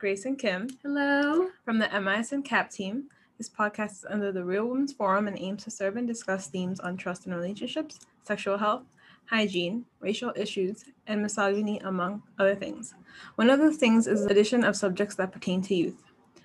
Grace and Kim Hello. from the MISN CAP team. This podcast is under the Real Women's Forum and aims to serve and discuss themes on trust and relationships, sexual health, hygiene, racial issues, and misogyny, among other things. One of the things is the addition of subjects that pertain to youth.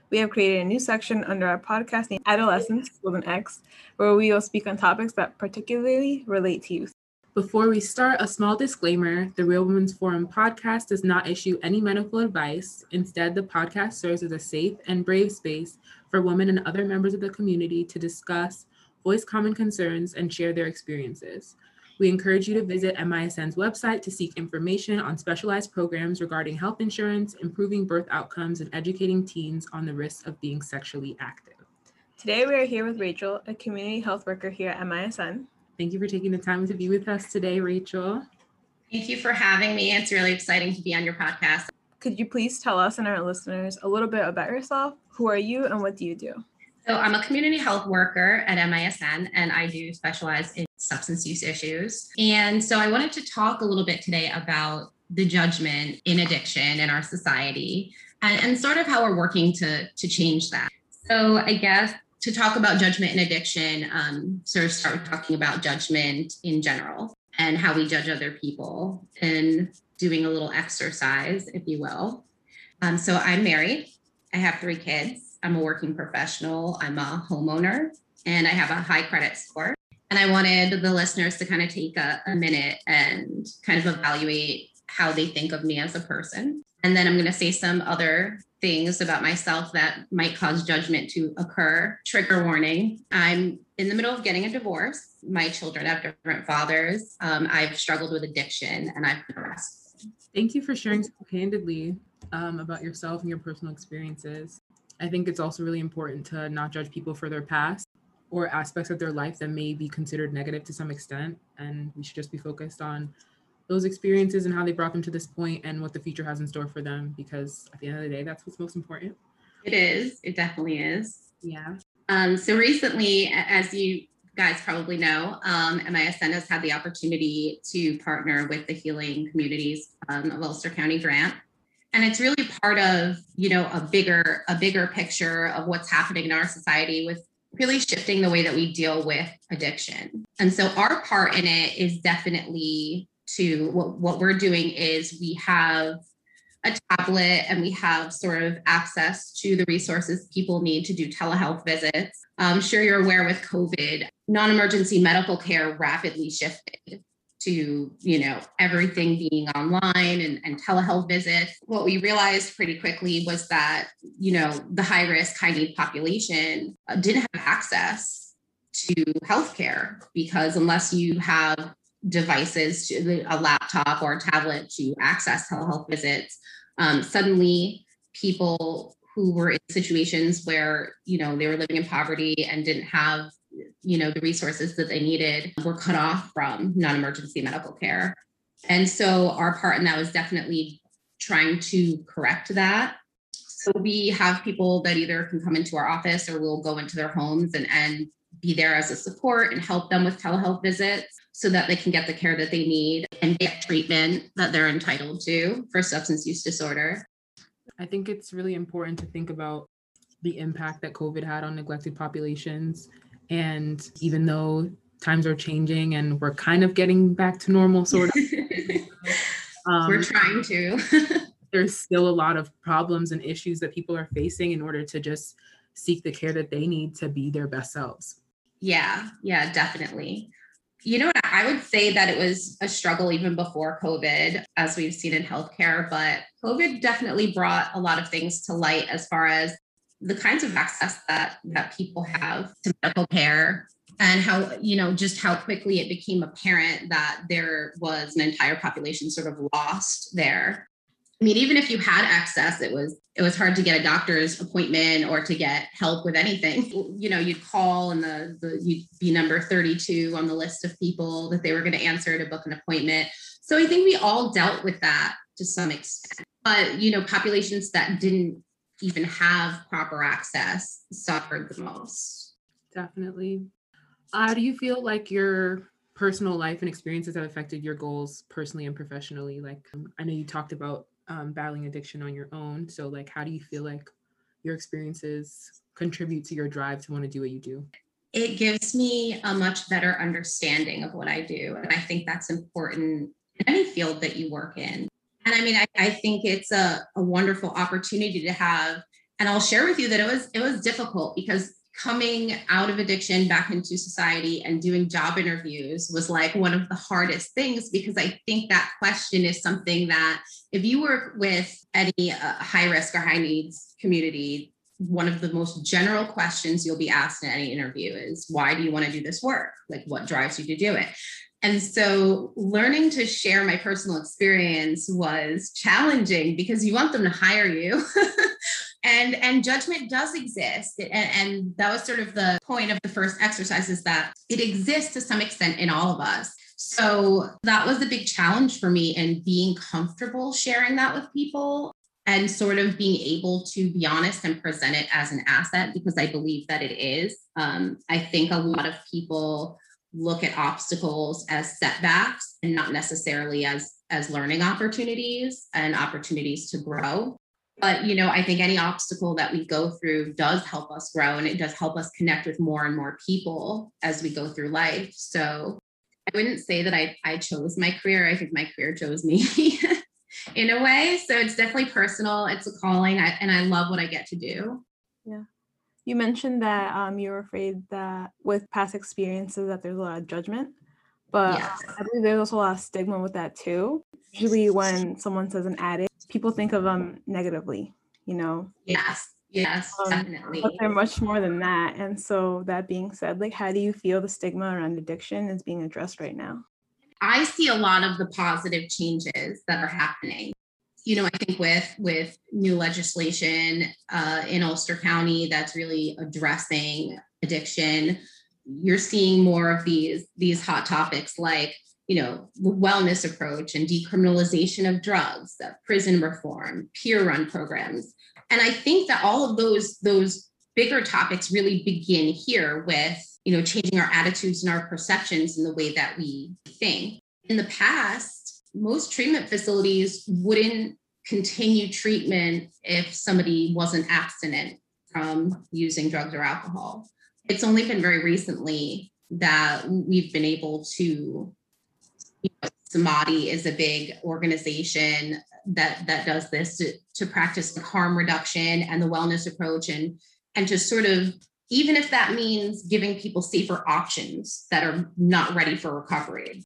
We have created a new section under our podcast named Adolescence with an X, where we will speak on topics that particularly relate to youth. Before we start, a small disclaimer the Real Women's Forum podcast does not issue any medical advice. Instead, the podcast serves as a safe and brave space for women and other members of the community to discuss, voice common concerns, and share their experiences. We encourage you to visit MISN's website to seek information on specialized programs regarding health insurance, improving birth outcomes, and educating teens on the risks of being sexually active. Today, we are here with Rachel, a community health worker here at MISN. Thank you for taking the time to be with us today, Rachel. Thank you for having me. It's really exciting to be on your podcast. Could you please tell us and our listeners a little bit about yourself? Who are you and what do you do? So, I'm a community health worker at MISN and I do specialize in substance use issues. And so, I wanted to talk a little bit today about the judgment in addiction in our society and, and sort of how we're working to, to change that. So, I guess to talk about judgment and addiction, um, sort of start talking about judgment in general and how we judge other people and doing a little exercise, if you will. Um, so I'm married. I have three kids. I'm a working professional. I'm a homeowner and I have a high credit score. And I wanted the listeners to kind of take a, a minute and kind of evaluate how they think of me as a person. And then I'm going to say some other things about myself that might cause judgment to occur. Trigger warning I'm in the middle of getting a divorce. My children have different fathers. Um, I've struggled with addiction and I've been arrested. Thank you for sharing so candidly um, about yourself and your personal experiences. I think it's also really important to not judge people for their past or aspects of their life that may be considered negative to some extent. And we should just be focused on those experiences and how they brought them to this point and what the future has in store for them because at the end of the day that's what's most important. It is. It definitely is. Yeah. Um, so recently as you guys probably know um, misn has had the opportunity to partner with the healing communities um, of ulster county grant. And it's really part of you know a bigger a bigger picture of what's happening in our society with really shifting the way that we deal with addiction. And so our part in it is definitely to what, what we're doing is we have a tablet and we have sort of access to the resources people need to do telehealth visits. I'm sure you're aware with COVID, non emergency medical care rapidly shifted to you know everything being online and, and telehealth visits what we realized pretty quickly was that you know the high risk high need population uh, didn't have access to healthcare because unless you have devices, to, a laptop or a tablet to access telehealth visits. Um, suddenly, people who were in situations where you know they were living in poverty and didn't have you know the resources that they needed were cut off from non-emergency medical care and so our part in that was definitely trying to correct that so we have people that either can come into our office or we'll go into their homes and, and be there as a support and help them with telehealth visits so that they can get the care that they need and get treatment that they're entitled to for substance use disorder. I think it's really important to think about the impact that COVID had on neglected populations. And even though times are changing and we're kind of getting back to normal, sort of, um, we're trying to. there's still a lot of problems and issues that people are facing in order to just seek the care that they need to be their best selves. Yeah, yeah, definitely. You know, I would say that it was a struggle even before COVID, as we've seen in healthcare, but COVID definitely brought a lot of things to light as far as the kinds of access that that people have to medical care and how you know just how quickly it became apparent that there was an entire population sort of lost there I mean, even if you had access, it was it was hard to get a doctor's appointment or to get help with anything. You know, you'd call and the, the you'd be number 32 on the list of people that they were going to answer to book an appointment. So I think we all dealt with that to some extent. But you know, populations that didn't even have proper access suffered the most. Definitely. Uh, do you feel like your personal life and experiences have affected your goals personally and professionally? Like, um, I know you talked about um, battling addiction on your own. So, like, how do you feel like your experiences contribute to your drive to want to do what you do? It gives me a much better understanding of what I do. And I think that's important in any field that you work in. And I mean, I, I think it's a, a wonderful opportunity to have. And I'll share with you that it was it was difficult because coming out of addiction back into society and doing job interviews was like one of the hardest things because I think that question is something that if you work with any uh, high risk or high needs community, one of the most general questions you'll be asked in any interview is why do you want to do this work? Like what drives you to do it? And so learning to share my personal experience was challenging because you want them to hire you. and and judgment does exist. And, and that was sort of the point of the first exercise is that it exists to some extent in all of us. So that was a big challenge for me in being comfortable sharing that with people and sort of being able to be honest and present it as an asset because i believe that it is. Um, i think a lot of people look at obstacles as setbacks and not necessarily as as learning opportunities and opportunities to grow but you know i think any obstacle that we go through does help us grow and it does help us connect with more and more people as we go through life. So i wouldn't say that i, I chose my career. I think my career chose me in a way. So it's definitely personal. It's a calling. I, and i love what i get to do. Yeah. You mentioned that um, you're afraid that with past experiences that there's a lot of judgment but yes. i believe there's also a lot of stigma with that too. Usually when someone says an addict people think of them negatively, you know? Yes, yes, um, definitely. But they're much more than that. And so, that being said, like, how do you feel the stigma around addiction is being addressed right now? I see a lot of the positive changes that are happening. You know, I think with with new legislation uh, in Ulster County that's really addressing addiction, you're seeing more of these these hot topics like you know, the wellness approach and decriminalization of drugs, the prison reform, peer run programs. And I think that all of those, those bigger topics really begin here with, you know, changing our attitudes and our perceptions in the way that we think. In the past, most treatment facilities wouldn't continue treatment if somebody wasn't abstinent from using drugs or alcohol. It's only been very recently that we've been able to Samadhi is a big organization that that does this to, to practice harm reduction and the wellness approach and and to sort of even if that means giving people safer options that are not ready for recovery.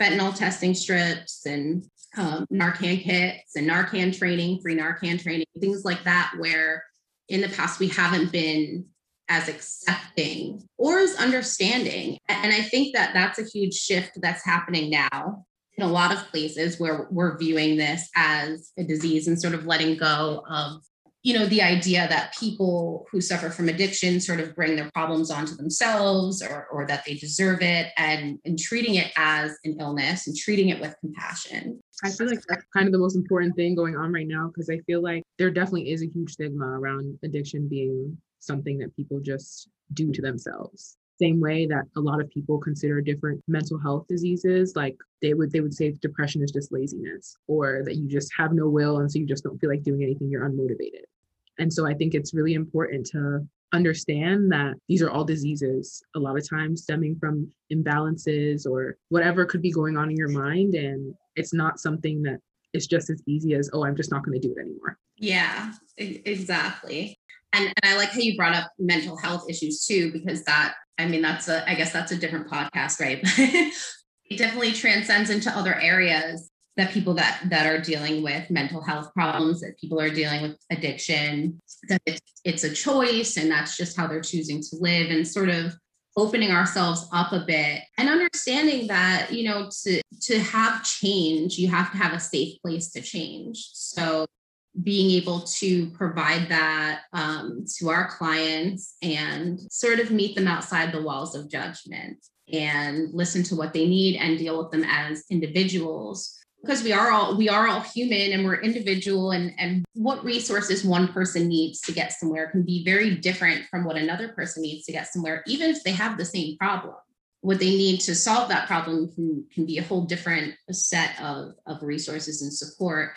Fentanyl testing strips and um, narcan kits and narcan training free narcan training things like that where in the past we haven't been as accepting or as understanding. And I think that that's a huge shift that's happening now in a lot of places where we're viewing this as a disease and sort of letting go of you know the idea that people who suffer from addiction sort of bring their problems onto themselves or, or that they deserve it and, and treating it as an illness and treating it with compassion i feel like that's kind of the most important thing going on right now because i feel like there definitely is a huge stigma around addiction being something that people just do to themselves. Same way that a lot of people consider different mental health diseases like they would they would say depression is just laziness or that you just have no will and so you just don't feel like doing anything you're unmotivated. And so i think it's really important to understand that these are all diseases a lot of times stemming from imbalances or whatever could be going on in your mind and it's not something that is just as easy as oh i'm just not going to do it anymore. Yeah exactly and, and I like how you brought up mental health issues too, because that, I mean, that's a, I guess that's a different podcast, right? it definitely transcends into other areas that people that that are dealing with mental health problems that people are dealing with addiction that it's, it's a choice and that's just how they're choosing to live and sort of opening ourselves up a bit and understanding that you know to to have change you have to have a safe place to change so being able to provide that um, to our clients and sort of meet them outside the walls of judgment and listen to what they need and deal with them as individuals. Because we are all we are all human and we're individual and and what resources one person needs to get somewhere can be very different from what another person needs to get somewhere even if they have the same problem. What they need to solve that problem can, can be a whole different set of, of resources and support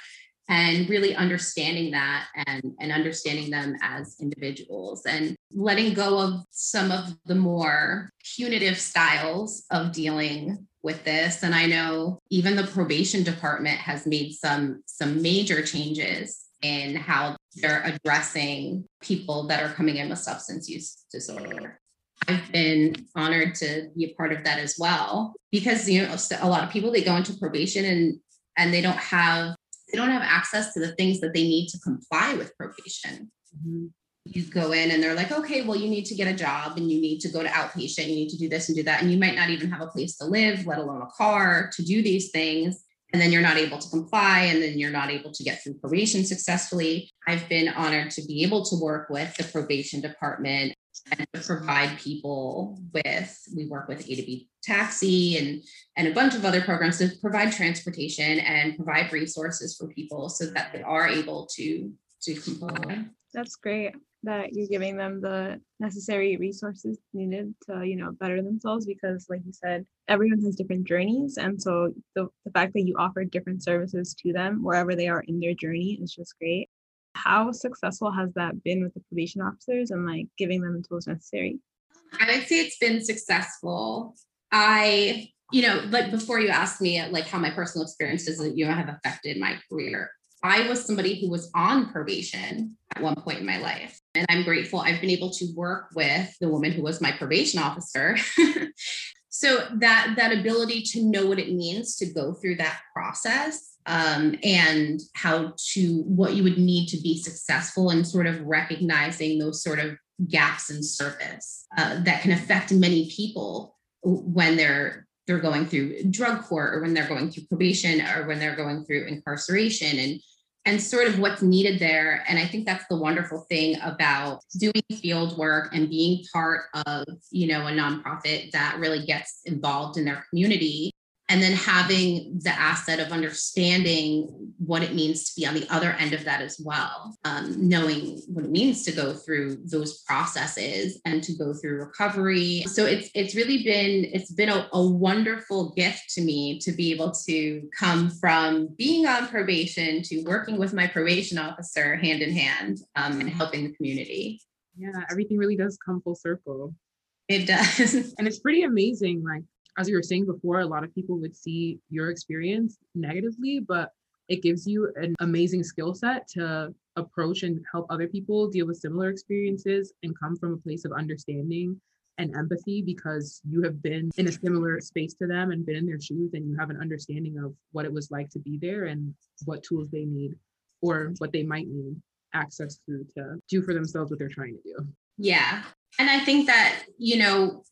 and really understanding that and, and understanding them as individuals and letting go of some of the more punitive styles of dealing with this. And i know even the probation department has made some some major changes in how they're addressing people that are coming in with substance use disorder. I've been honored to be a part of that as well because you know a lot of people they go into probation and and they don't have they don't have access to the things that they need to comply with probation. Mm-hmm. You go in and they're like, okay, well, you need to get a job and you need to go to outpatient, you need to do this and do that. And you might not even have a place to live, let alone a car to do these things. And then you're not able to comply, and then you're not able to get through probation successfully. I've been honored to be able to work with the probation department provide people with we work with a to b taxi and and a bunch of other programs to provide transportation and provide resources for people so that they are able to to comply. That's great that you're giving them the necessary resources needed to you know better themselves because like you said everyone has different journeys. And so the, the fact that you offer different services to them wherever they are in their journey is just great how successful has that been with the probation officers and like giving them the tools necessary? I would say it's been successful. I, you know, like before you asked me like how my personal experiences you know have affected my career. I was somebody who was on probation at one point in my life. And I'm grateful I've been able to work with the woman who was my probation officer. so that that ability to know what it means to go through that process um, and how to what you would need to be successful and sort of recognizing those sort of gaps in service uh, that can affect many people when they're they're going through drug court or when they're going through probation or when they're going through incarceration and and sort of what's needed there. And i think that's the wonderful thing about doing field work and being part of you know a nonprofit that really gets involved in their community and then having the asset of understanding what it means to be on the other end of that as well um, knowing what it means to go through those processes and to go through recovery. So it's it's really been it's been a, a wonderful gift to me to be able to come from being on probation to working with my probation officer hand in hand um, and helping the community. Yeah everything really does come full circle. It does. And it's pretty amazing like as you were saying before, a lot of people would see your experience negatively, but it gives you an amazing skill set to approach and help other people deal with similar experiences and come from a place of understanding and empathy because you have been in a similar space to them and been in their shoes and you have an understanding of what it was like to be there and what tools they need or what they might need access to to do for themselves what they're trying to do. Yeah. And I think that, you know,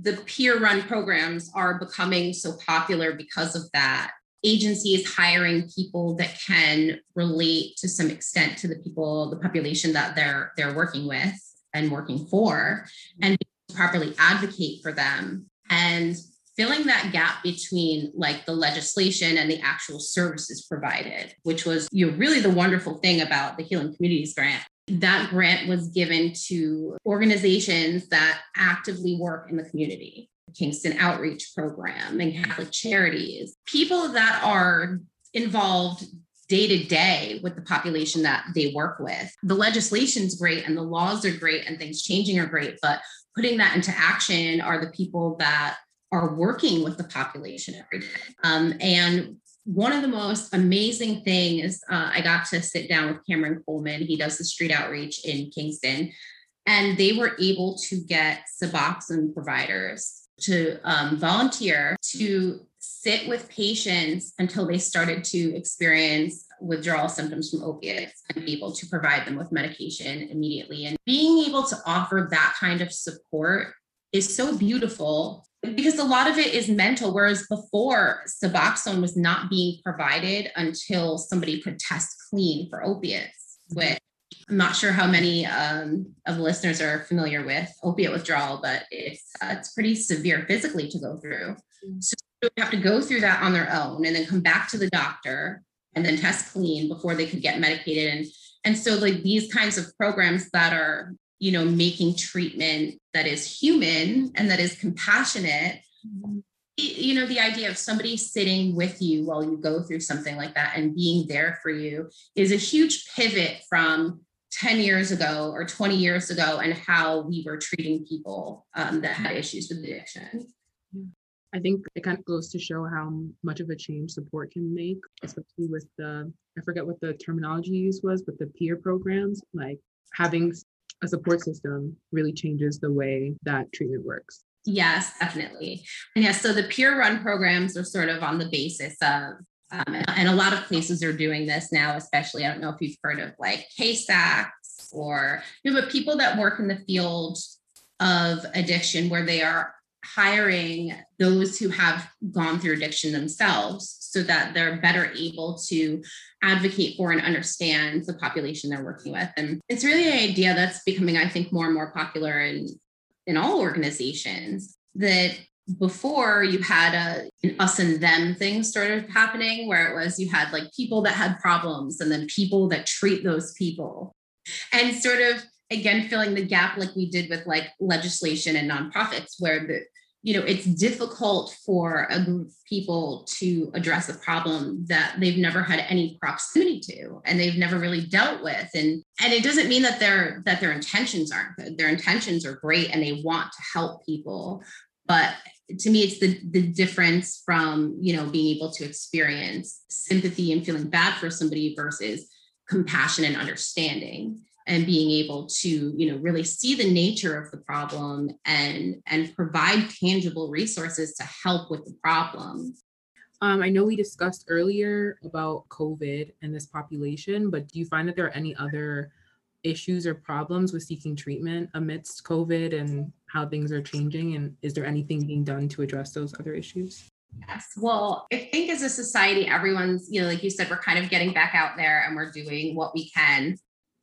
the peer run programs are becoming so popular because of that. Agencies hiring people that can relate to some extent to the people, the population that they're they're working with and working for, and properly advocate for them. And filling that gap between like the legislation and the actual services provided, which was you know, really the wonderful thing about the Healing Communities Grant that grant was given to organizations that actively work in the community. Kingston Outreach Program and Catholic Charities, people that are involved day to day with the population that they work with. The legislation's great and the laws are great and things changing are great, but putting that into action are the people that are working with the population every day. Um, and one of the most amazing things, uh, I got to sit down with Cameron Coleman. He does the street outreach in Kingston, and they were able to get Suboxone providers to um, volunteer to sit with patients until they started to experience withdrawal symptoms from opiates and be able to provide them with medication immediately. And being able to offer that kind of support is so beautiful because a lot of it is mental whereas before suboxone was not being provided until somebody could test clean for opiates which i'm not sure how many um, of the listeners are familiar with opiate withdrawal but it's uh, it's pretty severe physically to go through mm. so they have to go through that on their own and then come back to the doctor and then test clean before they could get medicated and and so like these kinds of programs that are you know making treatment that is human and that is compassionate you know the idea of somebody sitting with you while you go through something like that and being there for you is a huge pivot from 10 years ago or 20 years ago and how we were treating people um, that had issues with addiction. I think it kind of goes to show how much of a change support can make, especially with the, I forget what the terminology used was, but the peer programs, like having a support system really changes the way that treatment works. Yes, definitely. And yes, so the peer run programs are sort of on the basis of, um, and a lot of places are doing this now, especially. I don't know if you've heard of like CASACs or, you know, but people that work in the field of addiction where they are hiring those who have gone through addiction themselves so that they're better able to advocate for and understand the population they're working with. And it's really an idea that's becoming, I think, more and more popular in, in all organizations that before you had a an us and them thing sort of happening where it was you had like people that had problems and then people that treat those people and sort of again filling the gap like we did with like legislation and nonprofits where the you know it's difficult for a group of people to address a problem that they've never had any proximity to and they've never really dealt with. And and it doesn't mean that their that their intentions aren't good. Their intentions are great and they want to help people. But to me it's the the difference from you know being able to experience sympathy and feeling bad for somebody versus compassion and understanding and being able to you know really see the nature of the problem and and provide tangible resources to help with the problem um, I know we discussed earlier about COVID and this population, but do you find that there are any other issues or problems with seeking treatment amidst COVID and how things are changing? And is there anything being done to address those other issues? Yes. Well, I think as a society, everyone's, you know, like you said, we're kind of getting back out there and we're doing what we can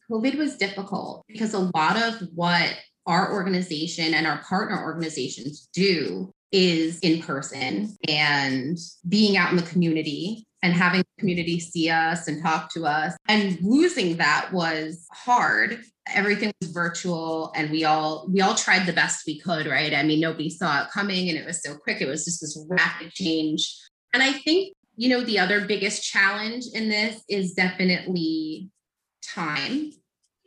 COVID was difficult because a lot of what our organization and our partner organizations do is in person and being out in the community and having the community see us and talk to us. And losing that was hard. Everything was virtual and we all we all tried the best we could, right? I mean, nobody saw it coming and it was so quick. It was just this rapid change. And I think, you know, the other biggest challenge in this is definitely time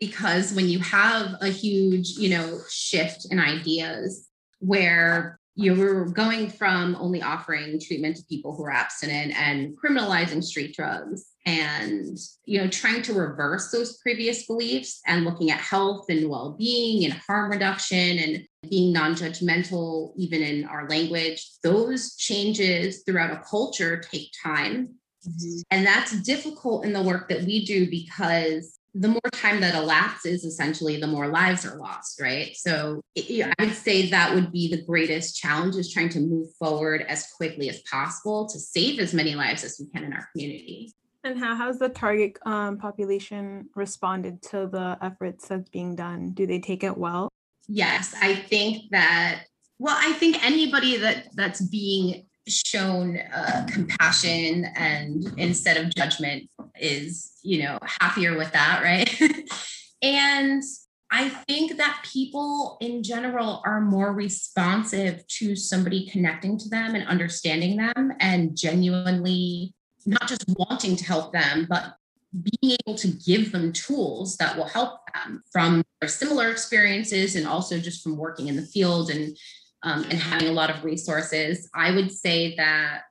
because when you have a huge you know shift in ideas where you're going from only offering treatment to people who are abstinent and criminalizing street drugs and you know trying to reverse those previous beliefs and looking at health and well-being and harm reduction and being non-judgmental even in our language those changes throughout a culture take time mm-hmm. and that's difficult in the work that we do because the more time that elapses, essentially, the more lives are lost, right? So it, I would say that would be the greatest challenge is trying to move forward as quickly as possible to save as many lives as we can in our community. And how has the target um, population responded to the efforts that's being done? Do they take it well? Yes, I think that. Well, I think anybody that that's being shown uh, compassion and instead of judgment is you know happier with that right? And i think that people in general are more responsive to somebody connecting to them and understanding them and genuinely not just wanting to help them but being able to give them tools that will help them from their similar experiences and also just from working in the field and um, and having a lot of resources. I would say that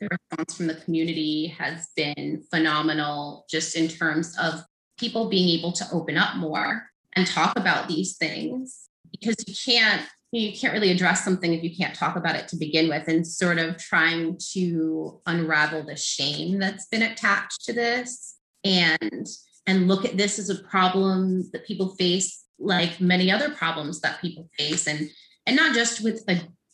the response from the community has been phenomenal just in terms of people being able to open up more and talk about these things because you can't you can't really address something if you can't talk about it to begin with and sort of trying to unravel the shame that's been attached to this and and look at this as a problem that people face like many other problems that people face and and not just with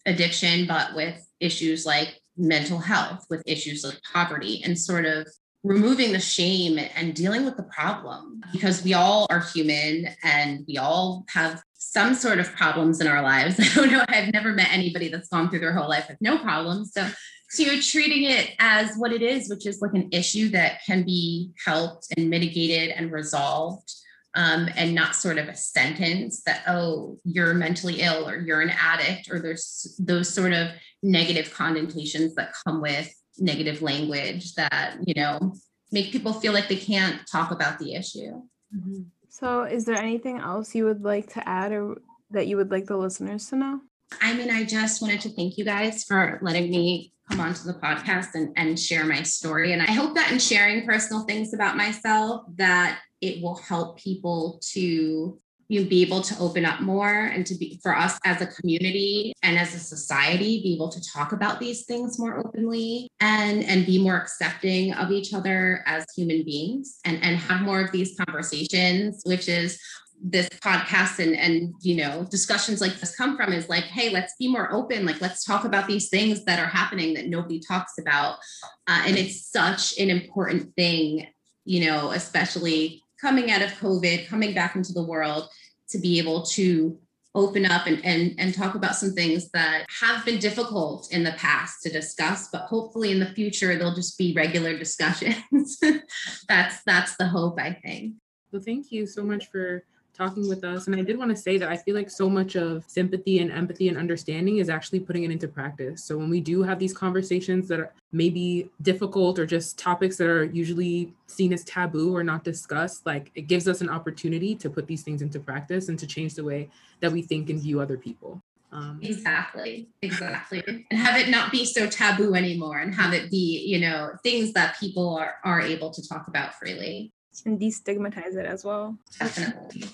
addiction, but with issues like mental health, with issues like poverty, and sort of removing the shame and dealing with the problem because we all are human and we all have some sort of problems in our lives. I don't know, I've never met anybody that's gone through their whole life with no problems. So, so you're treating it as what it is, which is like an issue that can be helped and mitigated and resolved um, and not sort of a sentence that, oh, you're mentally ill or you're an addict, or there's those sort of negative connotations that come with negative language that, you know, make people feel like they can't talk about the issue. Mm-hmm. So, is there anything else you would like to add or that you would like the listeners to know? I mean, I just wanted to thank you guys for letting me come onto the podcast and, and share my story. And I hope that in sharing personal things about myself, that it will help people to you know, be able to open up more and to be for us as a community and as a society be able to talk about these things more openly and and be more accepting of each other as human beings and and have more of these conversations which is this podcast and and you know discussions like this come from is like hey let's be more open. Like let's talk about these things that are happening that nobody talks about. Uh, and it's such an important thing you know especially coming out of covid coming back into the world to be able to open up and, and and talk about some things that have been difficult in the past to discuss but hopefully in the future they'll just be regular discussions. That's that's the hope i think. Well thank you so much for talking with us. And I did want to say that I feel like so much of sympathy and empathy and understanding is actually putting it into practice. So when we do have these conversations that are maybe difficult or just topics that are usually seen as taboo or not discussed, like it gives us an opportunity to put these things into practice and to change the way that we think and view other people. Um, exactly, exactly. And have it not be so taboo anymore and have it be, you know, things that people are, are able to talk about freely and destigmatize it as well. Definitely.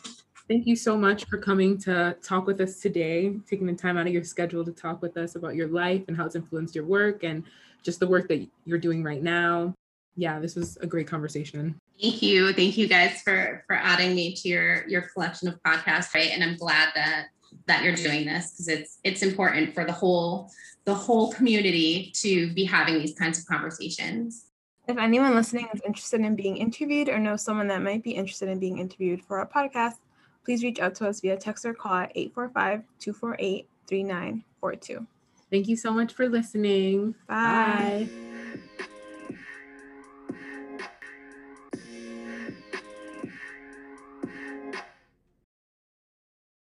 Thank you so much for coming to talk with us today, taking the time out of your schedule to talk with us about your life and how it's influenced your work and just the work that you're doing right now. Yeah, this was a great conversation. Thank you. Thank you guys for for adding me to your your collection of podcasts, right? And I'm glad that that you're doing this because it's it's important for the whole the whole community to be having these kinds of conversations. If anyone listening is interested in being interviewed or knows someone that might be interested in being interviewed for our podcast, please reach out to us via text or call at 845 248 3942. Thank you so much for listening. Bye. Bye.